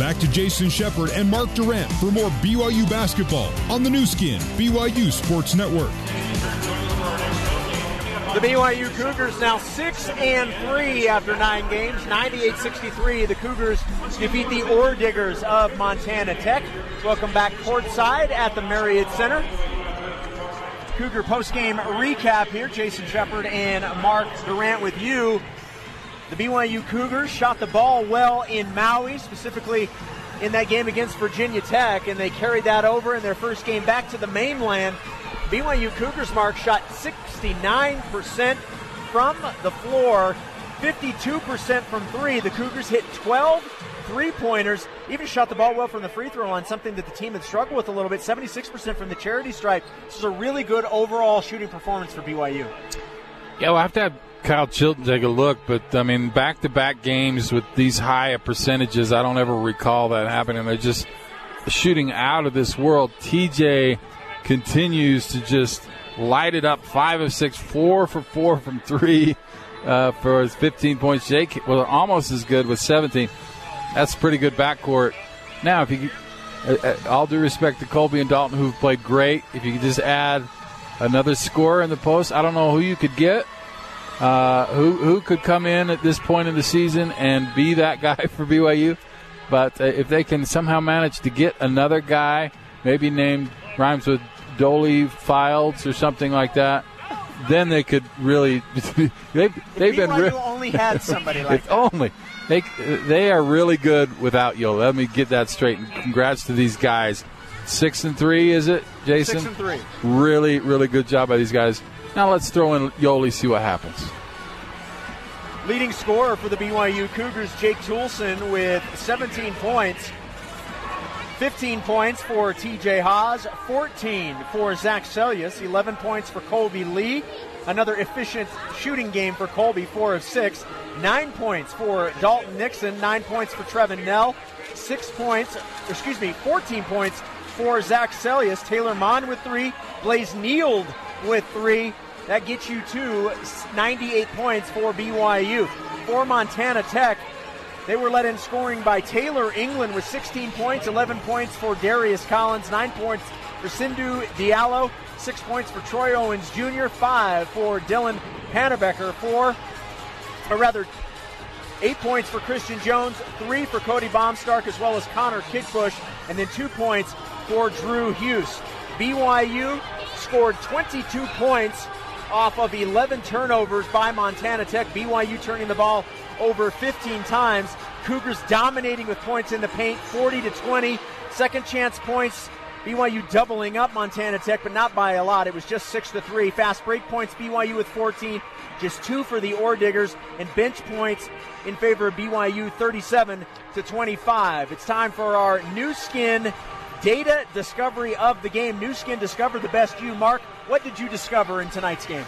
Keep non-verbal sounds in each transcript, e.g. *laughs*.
back to Jason Shepard and Mark Durrant for more BYU basketball on the Nu Skin, BYU Sports Network. The BYU Cougars now 6 and 3 after 9 games. 98-63. The Cougars defeat the Ore Diggers of Montana Tech. Welcome back courtside at the Marriott Center. Cougar post-game recap here. Jason Shepard and Mark Durrant with you. The BYU Cougars shot the ball well in Maui, specifically in that game against Virginia Tech, and they carried that over in their first game back to the mainland. BYU Cougars Mark shot 69% from the floor, 52% from three. The Cougars hit 12 three pointers, even shot the ball well from the free throw line, something that the team had struggled with a little bit. 76% from the charity stripe. This is a really good overall shooting performance for BYU. Yeah, we'll have to have Kyle Chilton take a look, but I mean, back to back games with these high percentages, I don't ever recall that happening. They're just shooting out of this world. TJ continues to just light it up five of six, four for four from three uh, for his 15 points. Jake was almost as good with 17. That's pretty good backcourt. Now, if you, uh, uh, all due respect to Kolby and Dalton, who've played great, if you could just add another scorer in the post, I don't know who you could get. Uh, who who could come in at this point in the season and be that *laughs* guy for BYU? But uh, if they can somehow manage to get another guy, maybe named rhymes with Dolly Files or something like that, then they could really. *laughs* they've they've been re- only had *laughs* somebody like that. only they they are really good without you. Let me get that straight. And congrats to these guys. Six and three, is it, Jason? Six and three. Really, really good job by these guys. Now let's throw in Yoeli, see what happens. Leading scorer for the BYU Cougars, Jake Toolson, with 17 points. 15 points for TJ Haws, 14 for Zac Seljaas, 11 points for Kolby Lee. Another efficient shooting game for Kolby, 4 of 6. 9 points for Dalton Nixon, 9 points for Trevin Knell, 6 points, excuse me, 14 points for Zac Seljaas. Taylor Maughan with 3, Blaze Nield with 3. That gets you to 98 points for BYU. For Montana Tech, they were led in scoring by Taylor England with 16 points, 11 points for Darius Collins, 9 points for Sindhu Diallo, 6 points for Troy Owens Jr., 5 for Dylan Hannebecker, 4, or rather, 8 points for Christian Jones, 3 for Cody Baumstark, as well as Connor Kickbush, and then 2 points for Drew Hughes. BYU scored 22 points off of 11 turnovers by Montana Tech. BYU turning the ball over 15 times. Cougars dominating with points in the paint, 40 to 20. Second chance points. BYU doubling up Montana Tech, but not by a lot. It was just six to three. Fast break points. BYU with 14, just two for the Ore Diggers, and bench points in favor of BYU, 37 to 25. It's time for our Nu Skin data discovery of the game. Nu Skin discovered the best you. Mark, what did you discover in tonight's game?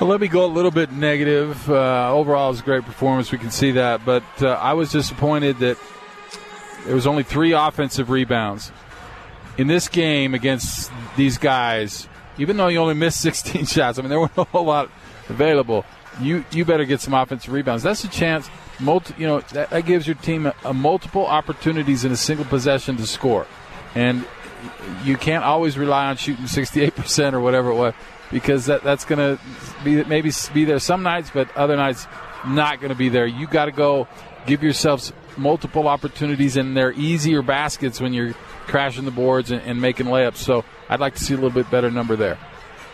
Well, let me go a little bit negative. Uh, overall, it was a great performance. We can see that. But uh, I was disappointed that there was only three offensive rebounds. In this game against these guys, even though you only missed *laughs* 16 shots, I mean, there weren't a whole lot available. You, you better get some offensive rebounds. That's a chance. Multi, you know that, that gives your team a, a multiple opportunities in a single possession to score, and you can't always rely on shooting 68% or whatever it was because that, that's going to be maybe be there some nights, but other nights not going to be there. You got to go give yourselves multiple opportunities, and they're easier baskets when you're crashing the boards and, and making layups. So I'd like to see a little bit better number there.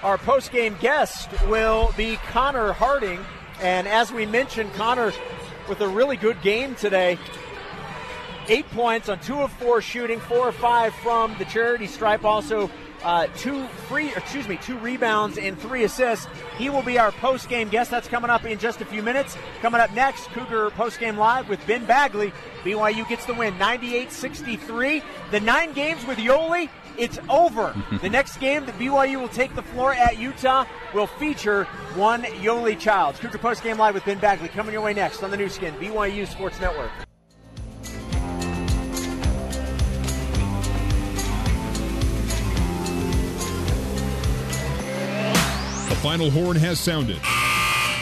Our post-game guest will be Connor Harding, and as we mentioned, Connor with a really good game today. Eight points on two of four shooting, four or five from the charity stripe. Also, uh, two free, excuse me, two rebounds and three assists. He will be our post game guest. That's coming up in just a few minutes. Coming up next, Cougar post game live with Ben Bagley. BYU gets the win, 98-63. The nine games with Yoeli, it's over. *laughs* the next game that BYU will take the floor at Utah will feature one Yoeli Childs. Cougar post game live with Ben Bagley coming your way next on the Nu Skin BYU Sports Network. Final horn has sounded.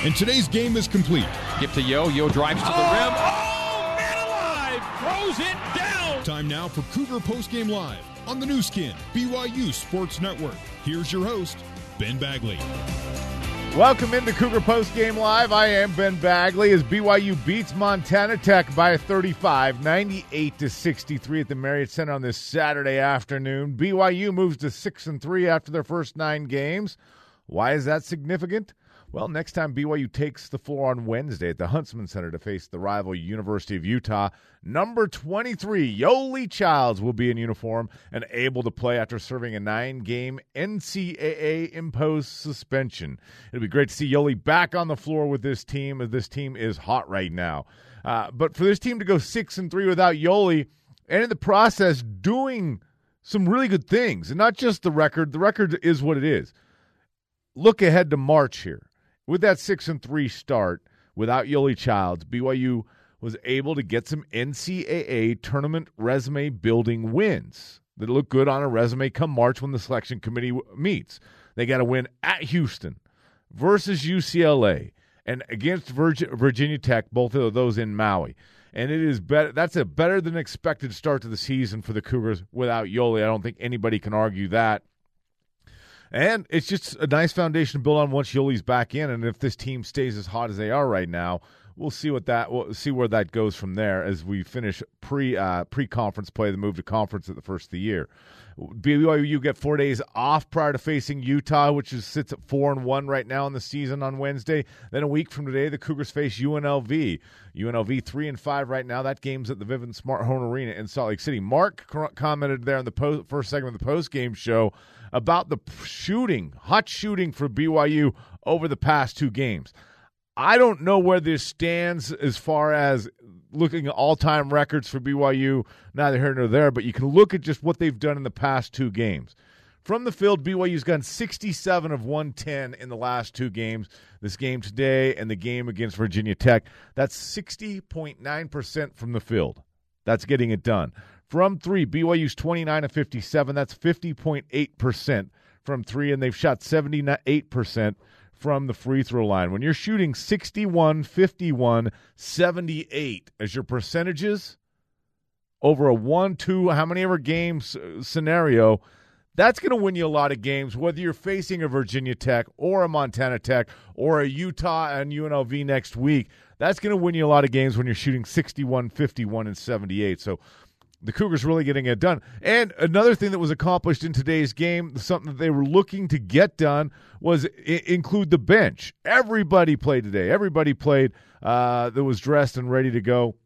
And today's game is complete. Give to Yo. Yo drives to the oh, rim. Oh, man alive! Throws it down. Time now for Cougar Postgame Live on the Nu Skin, BYU Sports Network. Here's your host, Ben Bagley. Welcome into Cougar Postgame Live. I am Ben Bagley as BYU beats Montana Tech by 35, 98 to 63 at the Marriott Center on this Saturday afternoon. BYU moves to 6 and 3 after their first 9 games. Why is that significant? Well, next time BYU takes the floor on Wednesday at the Huntsman Center to face the rival University of Utah, number 23, Yoeli Childs, will be in uniform and able to play after serving a nine game NCAA imposed suspension. It'll be great to see Yoeli back on the floor with this team, as this team is hot right now. Uh, but for this team to go 6 and 3 without Yoeli, and in the process, doing some really good things, and not just the record, the record is what it is. Look ahead to March here with that six and three start without Yoeli Childs, BYU was able to get some NCAA tournament resume building wins that look good on a resume come March when the selection committee meets. They got to win at Houston versus UCLA and against Virginia Tech, both of those in Maui. And it is better. That's a better than expected start to the season for the Cougars without Yoeli. I don't think anybody can argue that. And it's just a nice foundation to build on once Yoeli's back in. And if this team stays as hot as they are right now, we'll see what that we'll see where that goes from there as we finish pre uh, pre conference play, the move to conference at the first of the year. BYU get four days off prior to facing Utah, which is sits at four and one right now in the season on Wednesday. Then a week from today, the Cougars face UNLV. UNLV three and five right now. That game's at the Vivint Smart Home Arena in Salt Lake City. Mark commented there in the post, first segment of the post game show about the shooting, hot shooting for BYU over the past two games. I don't know where this stands as far as looking at all time records for BYU, neither here nor there, but you can look at just what they've done in the past two games. From the field, BYU's gone 67 of 110 in the last two games. This game today and the game against Virginia Tech. That's 60.9% from the field. That's getting it done. From three, BYU's 29 of 57. That's 50.8% from three, and they've shot 78% from the free throw line. When you're shooting 61, 51, 78 as your percentages over a one, two, how many ever games uh, scenario, that's going to win you a lot of games, whether you're facing a Virginia Tech or a Montana Tech or a Utah and UNLV next week. That's going to win you a lot of games when you're shooting 61, 51, and 78. So the Cougars really getting it done. And another thing that was accomplished in today's game, something that they were looking to get done, was I- include the bench. Everybody played today. Everybody played uh, that was dressed and ready to go.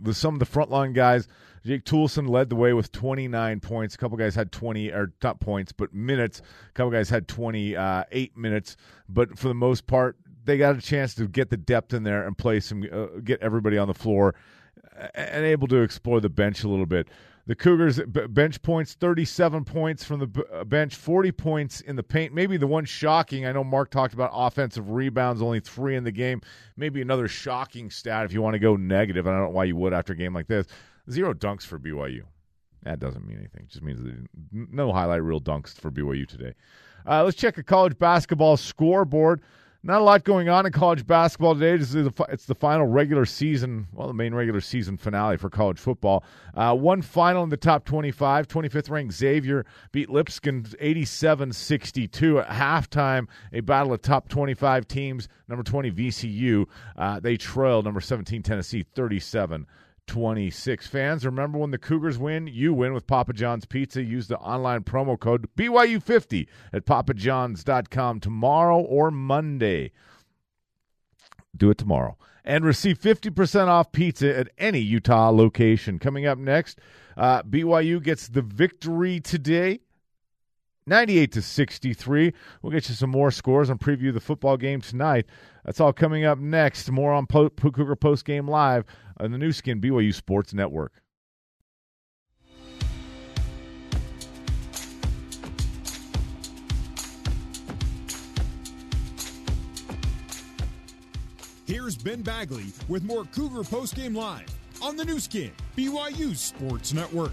The, some of the frontline guys, Jake Toolson led the way with 29 points. A couple guys had 20 or top points, but minutes. A couple guys had 28 uh, minutes. But for the most part, they got a chance to get the depth in there and play some, uh, get everybody on the floor and able to explore the bench a little bit. The Cougars bench points 37 points from the uh, bench, 40 points in the paint. Maybe the one shocking, I know Mark talked about offensive rebounds, only three in the game. Maybe another shocking stat if you want to go negative. I don't know why you would after a game like this. Zero dunks for BYU. That doesn't mean anything. It just means no highlight reel dunks for BYU today. Uh, let's check a college basketball scoreboard. Not a lot going on in college basketball today. It's the final regular season, well, the main regular season finale for college football. Uh, one final in the top 25. 25th ranked Xavier beat Lipscomb 87 62 at halftime. A battle of top 25 teams. Number 20 VCU. Uh, they trailed number 17 Tennessee 37 26. Fans, remember when the Cougars win, you win with Papa John's Pizza. Use the online promo code BYU50 at papajohns.com tomorrow or Monday. Do it tomorrow. And receive 50% off pizza at any Utah location. Coming up next, uh, BYU gets the victory today 98 to 63. We'll get you some more scores and preview the football game tonight. That's all coming up next. More on po- Cougar Post Game Live on the Nu Skin BYU Sports Network. Here's Ben Bagley with more Cougar Post Game Live on the Nu Skin BYU Sports Network.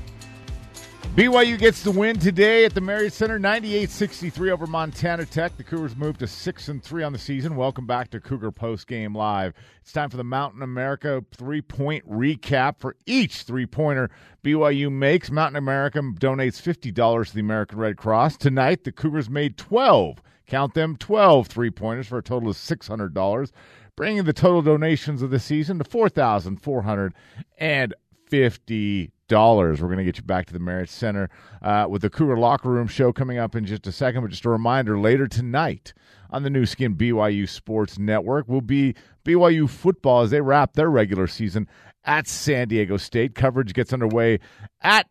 BYU gets the win today at the Marriott Center, 98-63 over Montana Tech. The Cougars moved to 6 and 3 on the season. Welcome back to Cougar Post Game Live. It's time for the Mountain America three-point recap for each three-pointer BYU makes. Mountain America donates $50 to the American Red Cross. Tonight, the Cougars made 12, count them, 12 three-pointers for a total of $600, bringing the total donations of the season to 4450 dollars. We're going to get you back to the Marriott Center uh, with the Cougar Locker Room show coming up in just a second. But just a reminder, later tonight on the Nu Skin BYU Sports Network will be BYU football as they wrap their regular season at San Diego State. Coverage gets underway at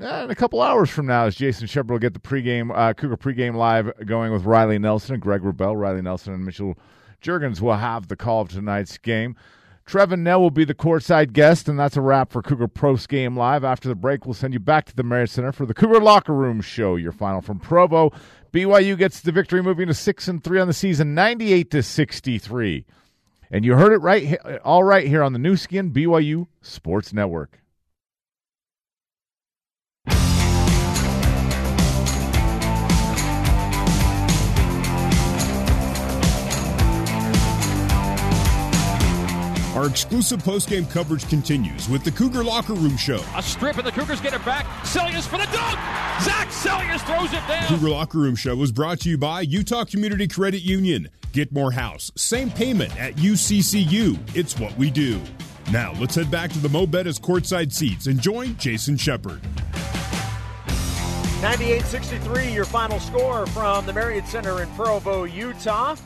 uh, in a couple hours from now, as Jason Shepard will get the pregame uh, Cougar pregame live going with Riley Nelson and Greg Wrubell. Riley Nelson and Mitchell Juergens will have the call of tonight's game. Trevin Knell will be the courtside guest, and that's a wrap for Cougar Post Game Live. After the break, we'll send you back to the Marriott Center for the Cougar Locker Room Show. Your final from Provo. BYU gets the victory, moving to six and three on the season, ninety-eight to sixty-three. And you heard it right, all right here on the Nu Skin BYU Sports Network. Our exclusive post-game coverage continues with the Cougar Locker Room Show. A strip and the Cougars get it back. Seljaas for the dunk. Zac Seljaas throws it down. Cougar Locker Room Show was brought to you by Utah Community Credit Union. Get more house, same payment at UCCU. It's what we do. Now let's head back to the Mo' Bettahs courtside seats and join Jason Shepard. 98-63, your final score from the Marriott Center in Provo, Utah.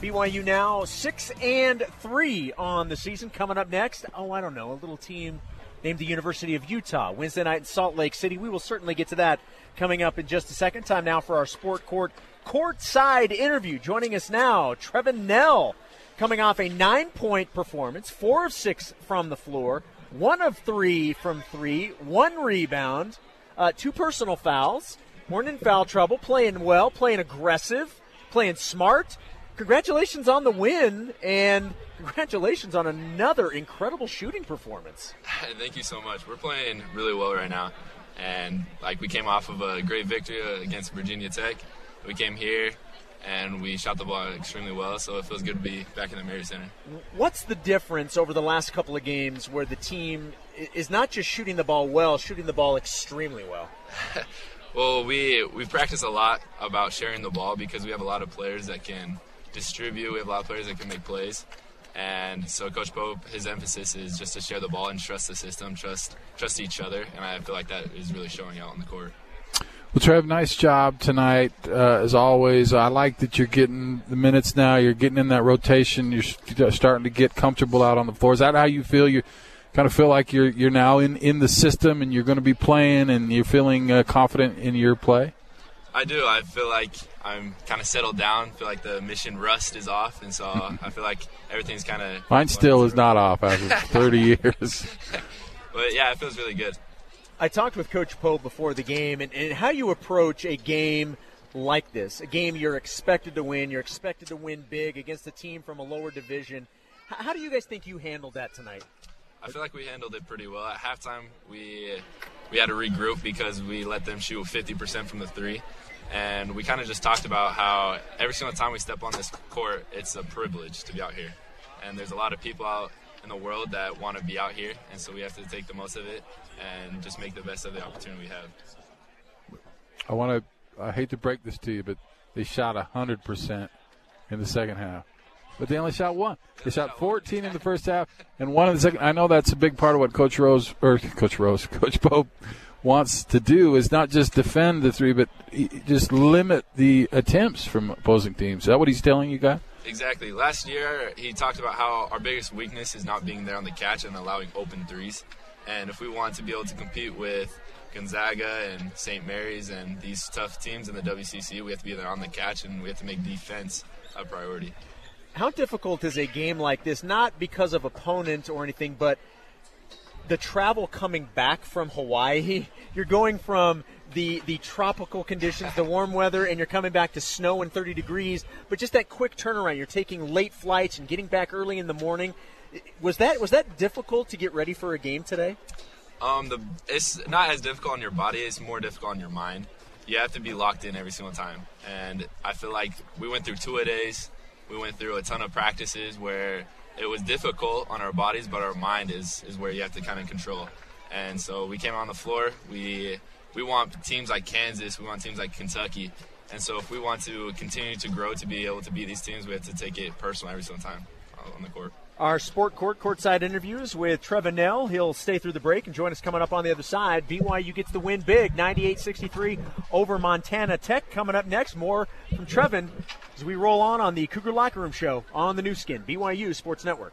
BYU now six and three on the season. Coming up next, oh, I don't know, a little team named the University of Utah. Wednesday night in Salt Lake City. We will certainly get to that coming up in just a second. Time now for our Sport Court courtside interview. Joining us now, Trevin Knell, coming off a nine-point performance, four of six from the floor, one of three from three, one rebound, uh, two personal fouls. Weren't in foul trouble, playing well, playing aggressive, playing smart congratulations on the win and congratulations on another incredible shooting performance. Thank you so much. We're playing really well right now. And like we came off of a great victory against Virginia Tech. We came here and we shot the ball extremely well, so it feels good to be back in the Marriott Center. What's the difference over the last couple of games where the team is not just shooting the ball well, shooting the ball extremely well? *laughs* well, we we practice a lot about sharing the ball because we have a lot of players that can distribute. We have a lot of players that can make plays. And so Coach Pope, his emphasis is just to share the ball and trust the system, trust trust each other, and I feel like that is really showing out on the court. Well, Trev, nice job tonight, uh, as always. I like that you're getting the minutes now. You're getting in that rotation. You're starting to get comfortable out on the floor. Is that how you feel? You kind of feel like you're you're now in, in the system and you're going to be playing, and you're feeling uh, confident in your play. I do. I feel like I'm kind of settled down. Feel like the mission rust is off, and so *laughs* I feel like everything's kind of. Mine still is not off after *laughs* 30 years. *laughs* but yeah, it feels really good. I talked with Coach Pope before the game, and, and how you approach a game like this, a game you're expected to win, you're expected to win big against a team from a lower division. How, how do you guys think you handled that tonight? I feel like we handled it pretty well. At halftime, we we had to regroup because we let them shoot 50% from the three and we kind of just talked about how every single time we step on this court, it's a privilege to be out here. And there's a lot of people out in the world that want to be out here, and so we have to take the most of it and just make the best of the opportunity we have. I want to. I hate to break this to you, but they shot hundred percent in the second half, but they only shot one. They shot 14 in the first half and one in the second. I know that's a big part of what Coach Rose or Coach Rose, *laughs* Coach Pope wants to do is not just defend the three, but just limit the attempts from opposing teams. Is that what he's telling you guys? Exactly. Last year, he talked about how our biggest weakness is not being there on the catch and allowing open threes. And if we want to be able to compete with Gonzaga and St. Mary's and these tough teams in the WCC, we have to be there on the catch and we have to make defense a priority. How difficult is a game like this? Not because of opponent or anything, but the travel coming back from Hawaii, *laughs* you're going from the the tropical conditions, the warm weather, and you're coming back to snow and 30 degrees. But just that quick turnaround, you're taking late flights and getting back early in the morning. Was that was that difficult to get ready for a game today? Um, the it's not as difficult on your body; it's more difficult on your mind. You have to be locked in every single time, and I feel like we went through two a days. We went through a ton of practices where it was difficult on our bodies, but our mind is is where you have to kind of control. And so we came on the floor. We we want teams like Kansas. We want teams like Kentucky. And so if we want to continue to grow to be able to beat these teams, we have to take it personal every single time uh, on the court. Our Sport Court courtside interviews with Trevin Knell. He'll stay through the break and join us coming up on the other side. BYU gets the win big, 98-63 over Montana Tech. Coming up next, more from Trevin as we roll on on the Cougar Locker Room Show on the Nu Skin, BYU Sports Network.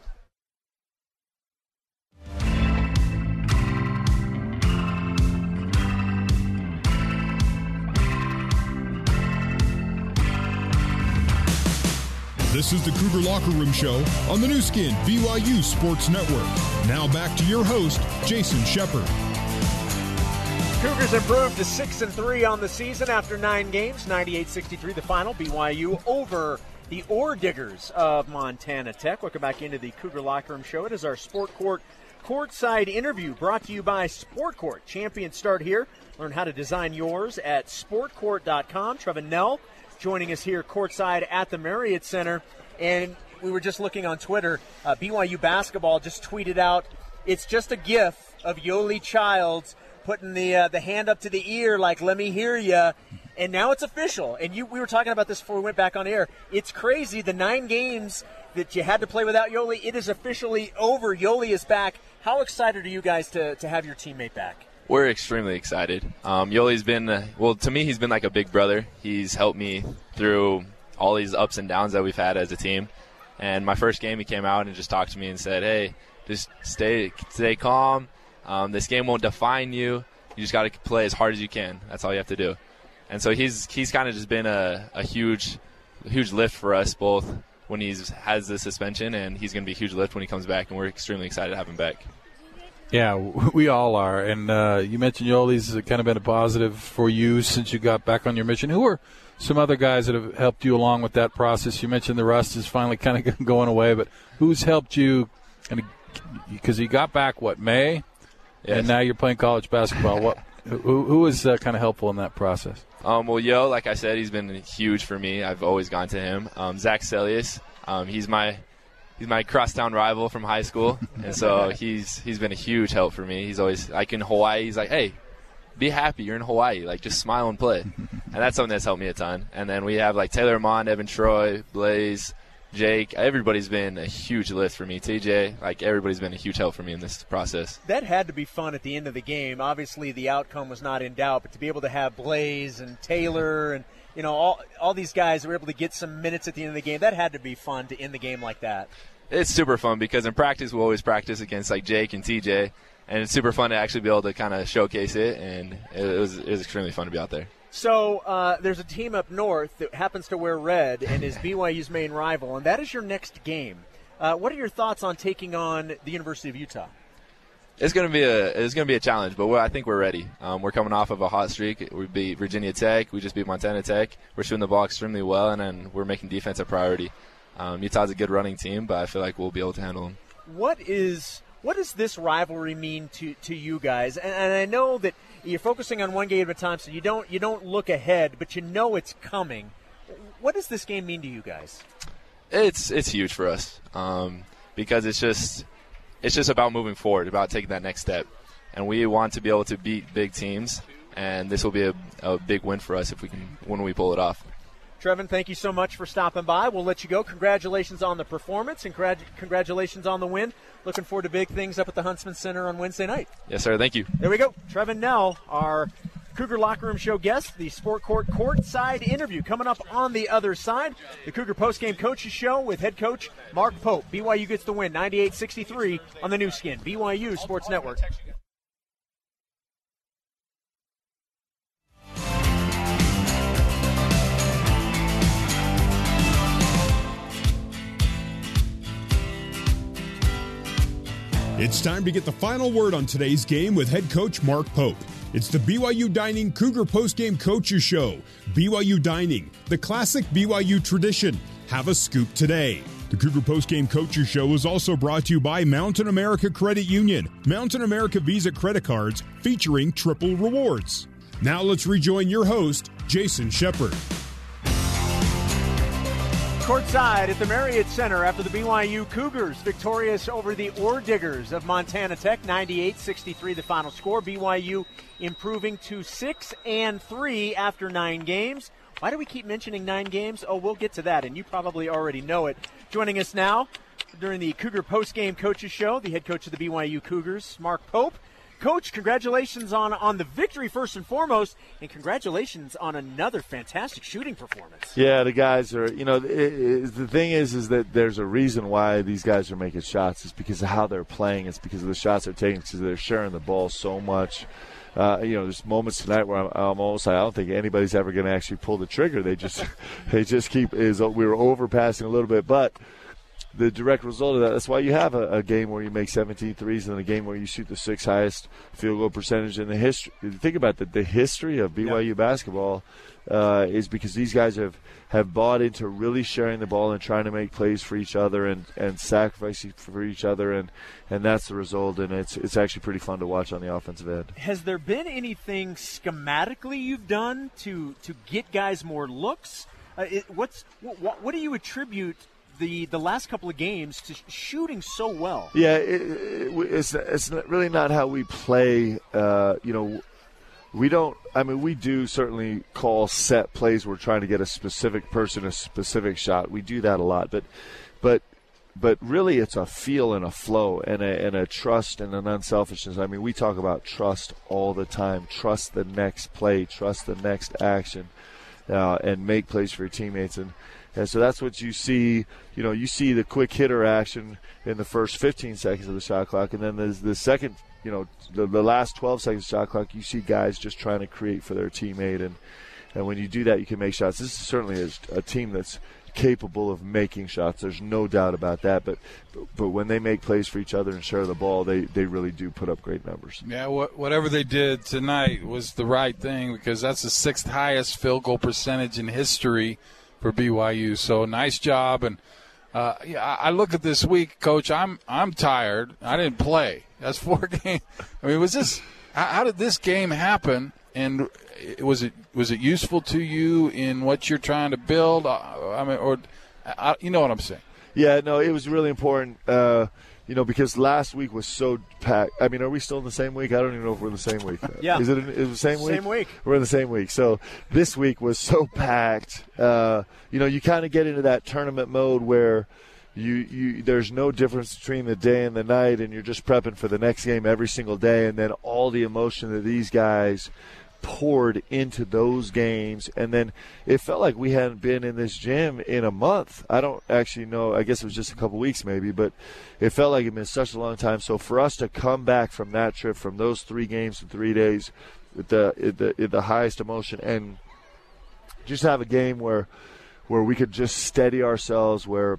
This is the Cougar Locker Room Show on the Nu Skin, BYU Sports Network. Now back to your host, Jason Shepard. Cougars improved to six and three on the season after nine games, 98-63 the final. BYU over the Ore Diggers of Montana Tech. Welcome back into the Cougar Locker Room Show. It is our Sport Court courtside interview brought to you by Sport Court. Champions start here. Learn how to design yours at sportcourt.com. Trevin Knell joining us here courtside at the Marriott Center. And we were just looking on Twitter. Uh, BYU basketball just tweeted out, "It's just a gif of Yoeli Childs putting the uh, the hand up to the ear, like "Let me hear you." And now it's official. And you, we were talking about this before we went back on air. It's crazy. The nine games that you had to play without Yoeli, it is officially over. Yoeli is back. How excited are you guys to, to have your teammate back? We're extremely excited. Um, Yoeli's been, uh, well, to me, he's been like a big brother. He's helped me through all these ups and downs that we've had as a team. And my first game, he came out and just talked to me and said, "Hey, just stay, stay calm. Um, this game won't define you. You just got to play as hard as you can. That's all you have to do." And so he's he's kind of just been a, a huge, huge lift for us both when he's has the suspension, and he's going to be a huge lift when he comes back. And we're extremely excited to have him back. Yeah, *laughs* we all are. And uh, you mentioned Yoeli's kind of been a positive for you since you got back on your mission. Who are some other guys that have helped you along with that process? You mentioned the rust is finally *laughs* kind of *laughs* going away, but who's helped you? Because you got back what May, yes. and now you're playing college basketball. what? Who, who was uh, kind of helpful in that process? Um, well, Yo, like I said, he's been huge for me. I've always gone to him. Um, Zac Seljaas, um, he's my he's my crosstown rival from high school, and so *laughs* he's he's been a huge help for me. He's always like in Hawaii. He's like, hey, be happy. You're in Hawaii. Like just smile and play, *laughs* and that's something that's helped me a ton. And then we have like Taylor Maughan, Evan Troy, Blaze. Jake, everybody's been a huge lift for me. TJ, like everybody's been a huge help for me in this process. That had to be fun at the end of the game. Obviously, the outcome was not in doubt, but to be able to have Blaze and Taylor and you know all all these guys were able to get some minutes at the end of the game, that had to be fun to end the game like that. It's super fun because in practice we always practice against like Jake and TJ, and it's super fun to actually be able to kind of showcase it, and it was it was extremely fun to be out there. So uh, there's a team up north that happens to wear red and is BYU's main rival, and that is your next game. Uh, what are your thoughts on taking on the University of Utah? It's going to be a it's going to be a challenge, but I think we're ready. Um, we're coming off of a hot streak. We beat Virginia Tech. We just beat Montana Tech. We're shooting the ball extremely well, and then we're making defense a priority. Um, Utah's a good running team, but I feel like we'll be able to handle them. What is what does this rivalry mean to, to you guys? And, and I know that you're focusing on one game at a time, so you don't you don't look ahead, but you know it's coming. What does this game mean to you guys? It's it's huge for us um, because it's just it's just about moving forward, about taking that next step, and we want to be able to beat big teams, and this will be a, a big win for us if we can when we pull it off. Trevin, thank you so much for stopping by. We'll let you go. Congratulations on the performance and congratulations on the win. Looking forward to big things up at the Huntsman Center on Wednesday night. Yes, sir. Thank you. There we go. Trevin Knell, our Cougar Locker Room Show guest, the Sport Court courtside interview coming up on the other side. The Cougar Postgame Coaches Show with head coach Mark Pope. BYU gets the win 98 63 on the Nu Skin, BYU Sports Network. It's time to get the final word on today's game with head coach Mark Pope. It's the BYU Dining Cougar Postgame Coaches Show. BYU Dining, the classic BYU tradition. Have a scoop today. The Cougar Postgame Coaches Show is also brought to you by Mountain America Credit Union. Mountain America Visa credit cards featuring triple rewards. Now let's rejoin your host, Jason Shepard. Courtside at the Marriott Center after the BYU Cougars victorious over the Ore Diggers of Montana Tech, 98-63 the final score. BYU improving to 6 and 3 after 9 games. Why do we keep mentioning 9 games? Oh, we'll get to that and you probably already know it. Joining us now during the Cougar Postgame Coaches Show, the head coach of the BYU Cougars, Mark Pope. Coach, congratulations on on the victory first and foremost, and congratulations on another fantastic shooting performance. Yeah, the guys are. You know, it, it, the thing is, is that there's a reason why these guys are making shots. It's because of how they're playing. It's because of the shots they're taking. Because they're sharing the ball so much. Uh, you know, there's moments tonight where I'm, I'm almost like I don't think anybody's ever going to actually pull the trigger. They just *laughs* they just keep is we were overpassing a little bit, but the direct result of that. That's why you have a, a, game where you make 17 threes and a game where you shoot the sixth highest field goal percentage in the history. Think about the, the history of BYU yep. basketball uh, is because these guys have, have bought into really sharing the ball and trying to make plays for each other and, and sacrificing for each other, and, and that's the result. And it's it's actually pretty fun to watch on the offensive end. Has there been anything schematically you've done to to get guys more looks? Uh, it, what's what, what do you attribute the the last couple of games to shooting so well. Yeah, it, it, it's it's really not how we play. Uh, you know, we don't. I mean, we do certainly call set plays. We're trying to get a specific person a specific shot. We do that a lot, but but but really it's a feel and a flow and a, and a trust and an unselfishness. I mean, we talk about trust all the time. Trust the next play, trust the next action, uh, and make plays for your teammates. And and so that's what you see. You know, you see the quick hitter action in the first 15 seconds of the shot clock, and then there's the second, you know, the, the last 12 seconds of shot clock. You see guys just trying to create for their teammate, and and when you do that, you can make shots. This is certainly a, a team that's capable of making shots. There's no doubt about that. But but when they make plays for each other and share the ball, they, they really do put up great numbers. Yeah, whatever they did tonight was the right thing because that's the sixth highest field goal percentage in history for BYU. So nice job. And uh, yeah, I look at this week, Coach. I'm I'm tired. I didn't play. That's four *laughs* games. I mean, was this? How, did this game happen? And was it was it useful to you in what you're trying to build? Uh, I mean, or you know what I'm saying? Yeah, no, it was really important. Uh, you know, because last week was so packed. I mean, are we still in the same week? I don't even know if we're in the same week. *laughs* yeah. Is it, in, is the same week? Same week. We're in the same week. So this week was so packed. Uh, you know, you kind of get into that tournament mode where you, you there's no difference between the day and the night, and you're just prepping for the next game every single day, and then all the emotion that these guys – poured into those games and then it felt like we hadn't been in this gym in a month i don't actually know i guess it was just a couple weeks maybe but it felt like it'd been such a long time so for us to come back from that trip from those three games in three days with the the, the highest emotion and just have a game where where we could just steady ourselves where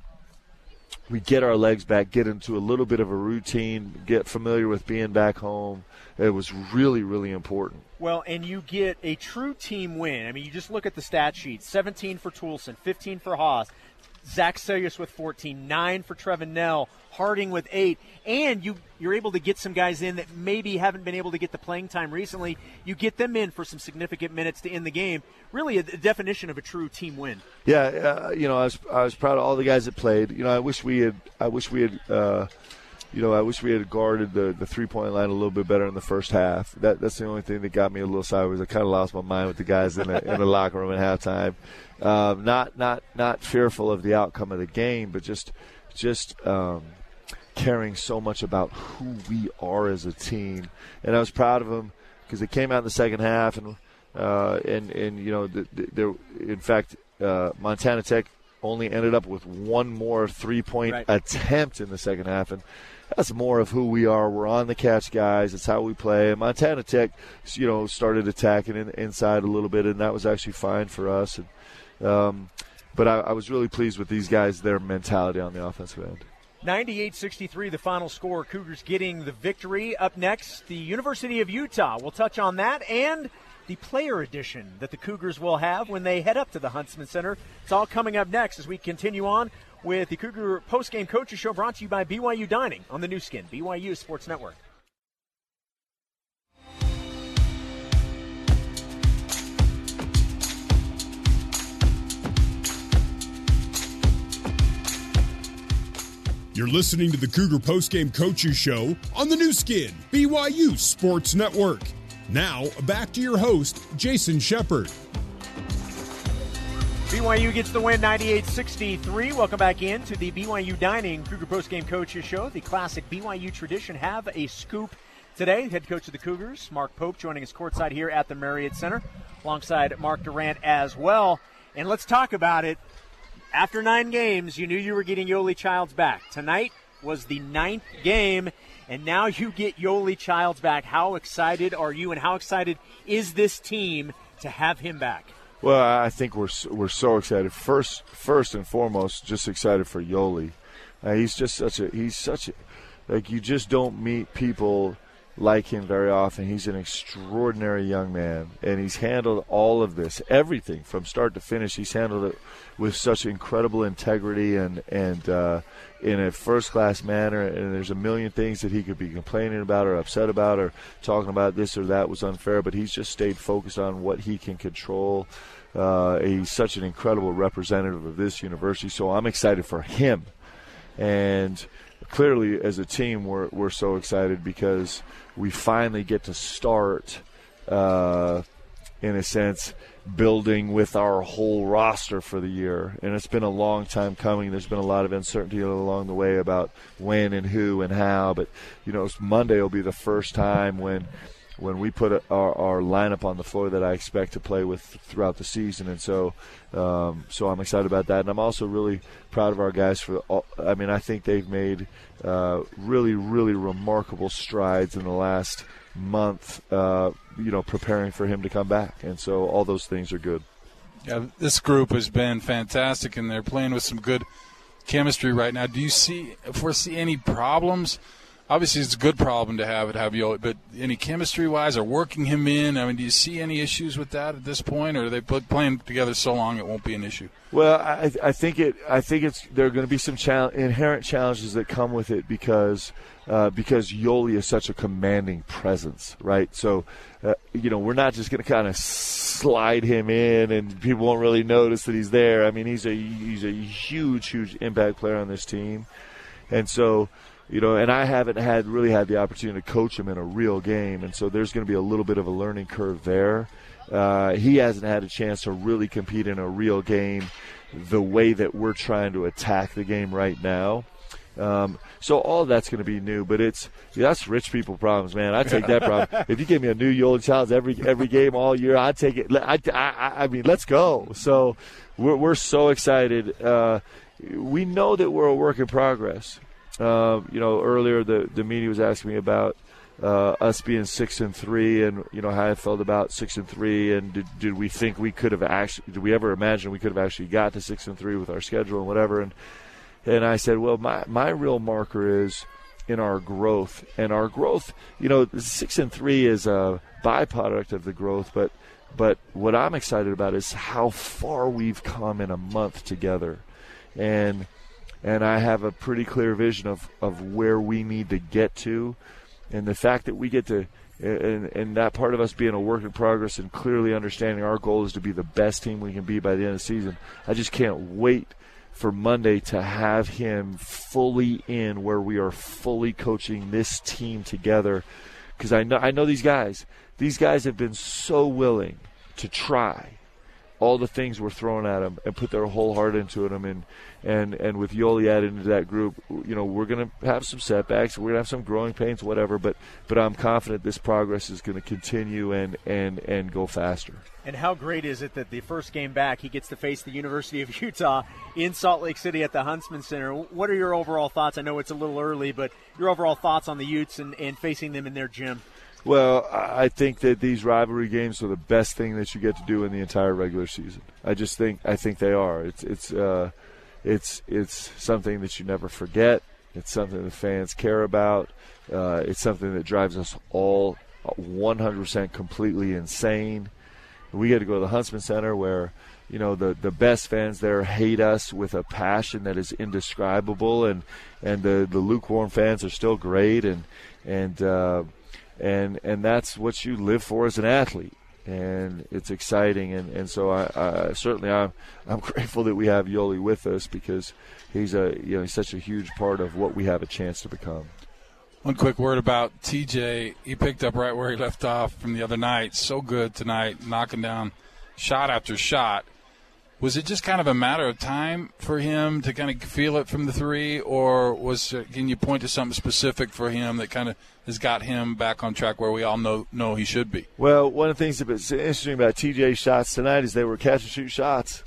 we get our legs back, get into a little bit of a routine, get familiar with being back home. It was really, really important. Well, and you get a true team win. I mean, you just look at the stat sheet 17 for Toolson, 15 for Haws, Zac Seljaas with 14, 9 for Trevin Knell, Harding with 8, and you, you're able to get some guys in that maybe haven't been able to get the playing time recently. You get them in for some significant minutes to end the game. Really, a, a definition of a true team win. Yeah, uh, you know, I was, I was proud of all the guys that played. You know, I wish we had, I wish we had, uh, you know, I wish we had guarded the, the three point line a little bit better in the first half. That that's the only thing that got me a little sideways. I kind of lost my mind with the guys in the in the locker room at halftime. Um, not not not fearful of the outcome of the game, but just just um, caring so much about who we are as a team. And I was proud of them because they came out in the second half and uh, and and you know there in fact uh, Montana Tech only ended up with one more three point right. attempt in the second half and that's more of who we are. We're on the catch guys. It's how we play. And Montana Tech, you know, started attacking in, inside a little bit, and that was actually fine for us. And um, but I, I was really pleased with these guys, their mentality on the offensive end. 98-63 the final score cougars getting the victory up next the university of utah we'll touch on that and the player edition that the cougars will have when they head up to the huntsman center it's all coming up next as we continue on with the Cougar Postgame Coaches Show brought to you by BYU Dining on the Nu Skin, BYU Sports Network. You're listening to the Cougar Postgame Coaches Show on the Nu Skin, BYU Sports Network. Now, back to your host, Jason Shepard. BYU gets the win 98 63. Welcome back in to the BYU Dining Cougar Postgame Coaches Show. The classic BYU tradition have a scoop today. Head coach of the Cougars, Mark Pope, joining us courtside here at the Marriott Center, alongside Mark Durrant as well. And let's talk about it. After nine games, you knew you were getting Yoeli Childs back. Tonight was the ninth game, and now you get Yoeli Childs back. How excited are you, and how excited is this team to have him back? Well, I think we're we're so excited. First, first and foremost, just excited for Yoeli. Uh, he's just such a he's such a like you just don't meet people like him very often. He's an extraordinary young man, and he's handled all of this, everything from start to finish. He's handled it with such incredible integrity and and uh, in a first class manner. And there's a million things that he could be complaining about or upset about or talking about this or that was unfair, but he's just stayed focused on what he can control. Uh, he's such an incredible representative of this university, so I'm excited for him. And clearly, as a team, we're we're so excited because we finally get to start, uh, in a sense, building with our whole roster for the year. And it's been a long time coming. There's been a lot of uncertainty along the way about when and who and how. But, you know, Monday will be the first time when when we put our, our lineup on the floor that I expect to play with throughout the season, and so um, so I'm excited about that, and I'm also really proud of our guys for. All, I mean, I think they've made uh, really, really remarkable strides in the last month, uh, you know, preparing for him to come back. And so all those things are good. Yeah, this group has been fantastic, and they're playing with some good chemistry right now. Do you see foresee any problems? Obviously, it's a good problem to have at Javioli, but any chemistry wise or working him in? I mean, do you see any issues with that at this point, or are they playing together so long it won't be an issue? Well, I, I think it. I think it's there are going to be some inherent challenges that come with it because uh, because Yoeli is such a commanding presence, right? So, uh, you know, we're not just going to kind of slide him in and people won't really notice that he's there. I mean, he's a he's a huge, huge impact player on this team, and so. You know, and I haven't had really had the opportunity to coach him in a real game, and so there's going to be a little bit of a learning curve there. Uh, he hasn't had a chance to really compete in a real game the way that we're trying to attack the game right now. Um, so all that's going to be new, but it's yeah, that's rich people problems, man. I take that problem. *laughs* if you give me a new Yoeli Childs every every game all year, I take it. I, I, I mean, let's go. So we're we're so excited. Uh, we know that we're a work in progress. Uh, you know, earlier the the media was asking me about uh, us being six and three, and you know how I felt about six and three, and did, did we think we could have actually? Did we ever imagine we could have actually got to six and three with our schedule and whatever? And and I said, well, my, my real marker is in our growth. And our growth, you know, six and three is a byproduct of the growth, but but what I'm excited about is how far we've come in a month together. And and I have a pretty clear vision of, of where we need to get to. And the fact that we get to and, and that part of us being a work in progress and clearly understanding our goal is to be the best team we can be by the end of the season. I just can't wait for Monday to have him fully in where we are fully coaching this team together because I know I know these guys. These guys have been so willing to try all the things we're throwing at them and put their whole heart into them and and and with Yoeli added into that group, you know, we're going to have some setbacks, we're going to have some growing pains, whatever. But but I'm confident this progress is going to continue and and and go faster. And how great is it that the first game back, he gets to face the University of Utah in Salt Lake City at the Huntsman Center? What are your overall thoughts? I know it's a little early, but your overall thoughts on the Utes and, and facing them in their gym? Well, I think that these rivalry games are the best thing that you get to do in the entire regular season. I just think I think they are. It's it's uh, it's it's something that you never forget. It's something the fans care about. Uh, it's something that drives us all 100% completely insane. We get to go to the Huntsman Center where you know the the best fans there hate us with a passion that is indescribable, and and the the lukewarm fans are still great, and and uh, and and that's what you live for as an athlete. And it's exciting, and, and so I, I certainly I'm I'm *laughs* grateful that we have Yoeli with us because he's a you know he's such a huge part of what we have a chance to become. One quick word about TJ. He picked up right where he left off from the other night. So good tonight, knocking down shot after shot. Was it just kind of a matter of time for him to kind of feel it from the three, or was can you point to something specific for him that kind of has got him back on track where we all know know he should be? Well, one of the things that's interesting about TJ's shots tonight is they were catch and shoot shots.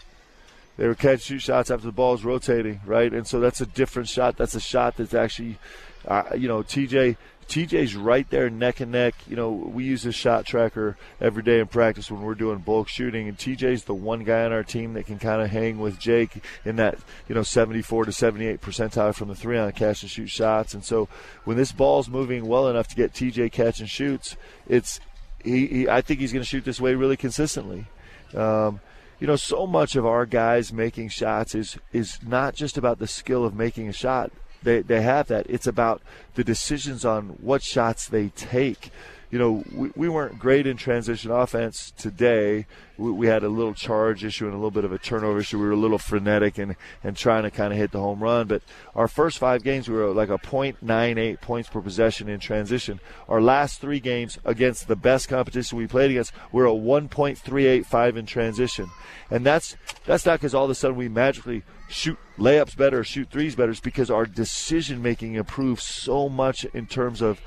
They were catch and shoot shots after the ball was rotating, right? And so that's a different shot. That's a shot that's actually, uh, you know, TJ TJ's right there neck and neck. You know, we use this shot tracker every day in practice when we're doing bulk shooting, and TJ's the one guy on our team that can kind of hang with Jake in that, you know, 74 to 78 percentile from the three on catch and shoot shots. And so when this ball's moving well enough to get TJ catch and shoots, it's he, he I think he's going to shoot this way really consistently. Um, you know, so much of our guys making shots is is not just about the skill of making a shot. They they have that. It's about the decisions on what shots they take. You know, we, we weren't great in transition offense today. We, we had a little charge issue and a little bit of a turnover issue. We were a little frenetic and, and trying to kind of hit the home run. But our first five games, we were like a .98 points per possession in transition. Our last three games against the best competition we played against, we're a 1.385 in transition. And that's that's not because all of a sudden we magically shoot layups better, shoot threes better. It's because our decision making improves so much in terms of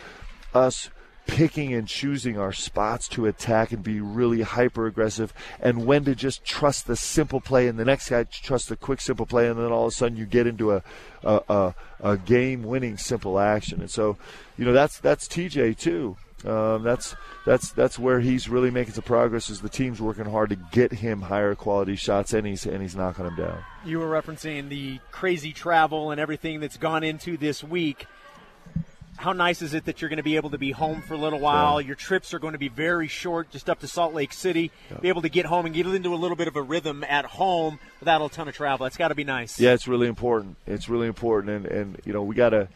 us picking and choosing our spots to attack and be really hyper aggressive and when to just trust the simple play and the next guy trust the quick simple play and then all of a sudden you get into a a, a, a game winning simple action and so you know that's that's TJ too um, that's that's that's where he's really making some progress. Is the team's working hard to get him higher quality shots, and he's and he's knocking them down. You were referencing the crazy travel and everything that's gone into this week. How nice is it that you're going to be able to be home for a little while? Your trips are going to be very short, just up to Salt Lake City. Yeah. Be able to get home and get into a little bit of a rhythm at home without a ton of travel. That's got to be nice. Yeah, it's really important. It's really important, and and you know we got to,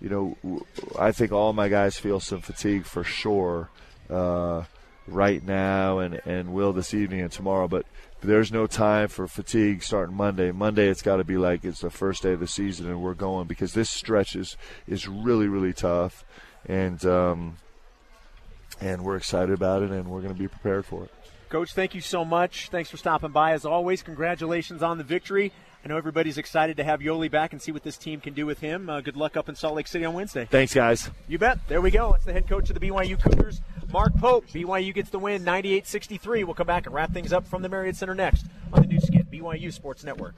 you know, I think all my guys feel some fatigue for sure, uh, right now, and and will this evening and tomorrow. But there's no time for fatigue starting Monday. Monday it's got to be like it's the first day of the season, and we're going because this stretch is is really really tough, and um, and we're excited about it, and we're going to be prepared for it. Coach, thank you so much. Thanks for stopping by. As always, congratulations on the victory. I know everybody's excited to have Yoeli back and see what this team can do with him. Uh, good luck up in Salt Lake City on Wednesday. Thanks, guys. You bet. There we go. It's the head coach of the BYU Cougars, Mark Pope. BYU gets the win 98 63. We'll come back and wrap things up from the Marriott Center next on the Nu Skin, BYU Sports Network.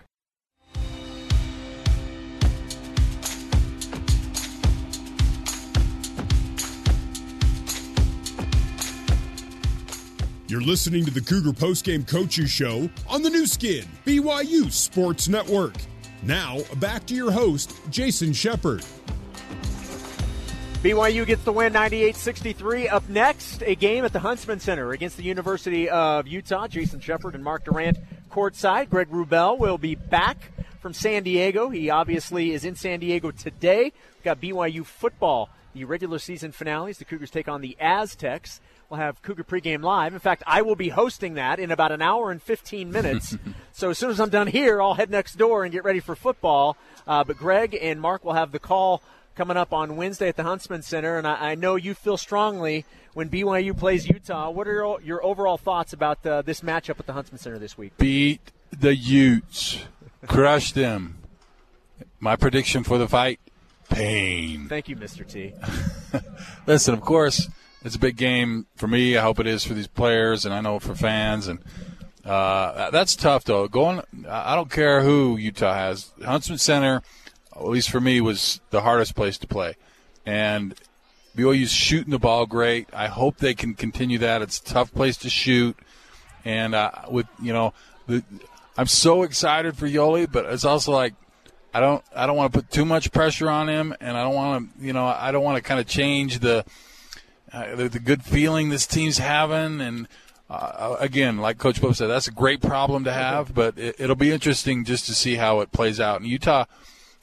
You're listening to the Cougar Postgame Coaches Show on the Nu Skin, BYU Sports Network. Now, back to your host, Jason Shepard. BYU gets the win 98 63. Up next, a game at the Huntsman Center against the University of Utah. Jason Shepard and Mark Durrant courtside. Greg Wrubell will be back from San Diego. He obviously is in San Diego today. We've got BYU football, the regular season finales. The Cougars take on the Aztecs. We'll have Cougar pregame live. In fact, I will be hosting that in about an hour and 15 minutes. *laughs* so as soon as I'm done here, I'll head next door and get ready for football. Uh, but Greg and Mark will have the call coming up on Wednesday at the Huntsman Center. And I, I know you feel strongly when BYU plays Utah. What are your, your overall thoughts about uh, this matchup at the Huntsman Center this week? Beat the Utes. Crush them. My prediction for the fight pain. Thank you, Mr. T. *laughs* Listen, of course, it's a big game for me. I hope it is for these players, and I know for fans. And uh, that's tough, though. Going, I don't care who Utah has. Huntsman Center, at least for me, was the hardest place to play. And BYU's shooting the ball great. I hope they can continue that. It's a tough place to shoot, and uh, with you know, the, I'm so excited for Yoeli, but it's also like I don't I don't want to put too much pressure on him, and I don't want to you know I don't want to kind of change the, uh, the the good feeling this team's having, and uh, again, like Coach Pope said, that's a great problem to have, but it, it'll be interesting just to see how it plays out. And Utah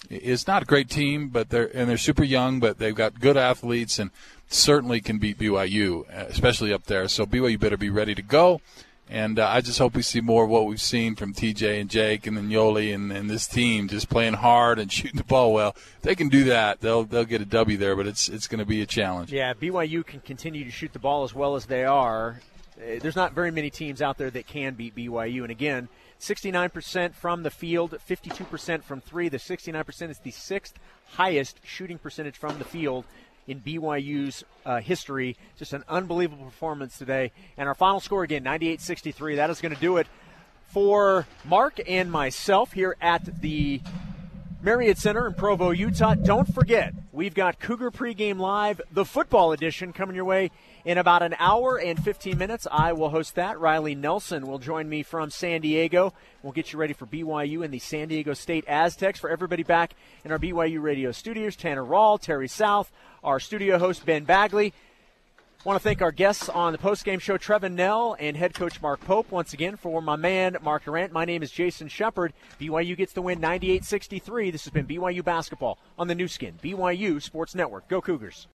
is not a great team, but they're and they're super young, but they've got good athletes and certainly can beat BYU, especially up there. So BYU better be ready to go. And uh, I just hope we see more of what we've seen from TJ and Jake and then Yoeli and, and this team just playing hard and *laughs* shooting the ball well. If they can do that, they'll they'll get a W there, but it's it's going to be a challenge. Yeah, BYU can continue to shoot the ball as well as they are. Uh, there's not very many teams out there that can beat BYU. And again, 69% from the field, 52% from three. The 69% is the sixth highest shooting percentage from the field in BYU's uh, history. Just an unbelievable performance today. And our final score again, 98 63. That is going to do it for Mark and myself here at the Marriott Center in Provo, Utah. Don't forget, we've got Cougar Pregame Live, the football edition, coming your way in about an hour and 15 minutes. I will host that. Riley Nelson will join me from San Diego. We'll get you ready for BYU and the San Diego State Aztecs. For everybody back in our BYU radio studios, Tanner Rawl, Terry South, our studio host, Ben Bagley. Want to thank our guests on the postgame show, Trevin Knell and head coach Mark Pope. Once again, for my man, Mark Durrant, my name is Jason Shepard. BYU gets the win 98 63. This has been BYU Basketball on the Nu Skin, BYU Sports Network. Go Cougars.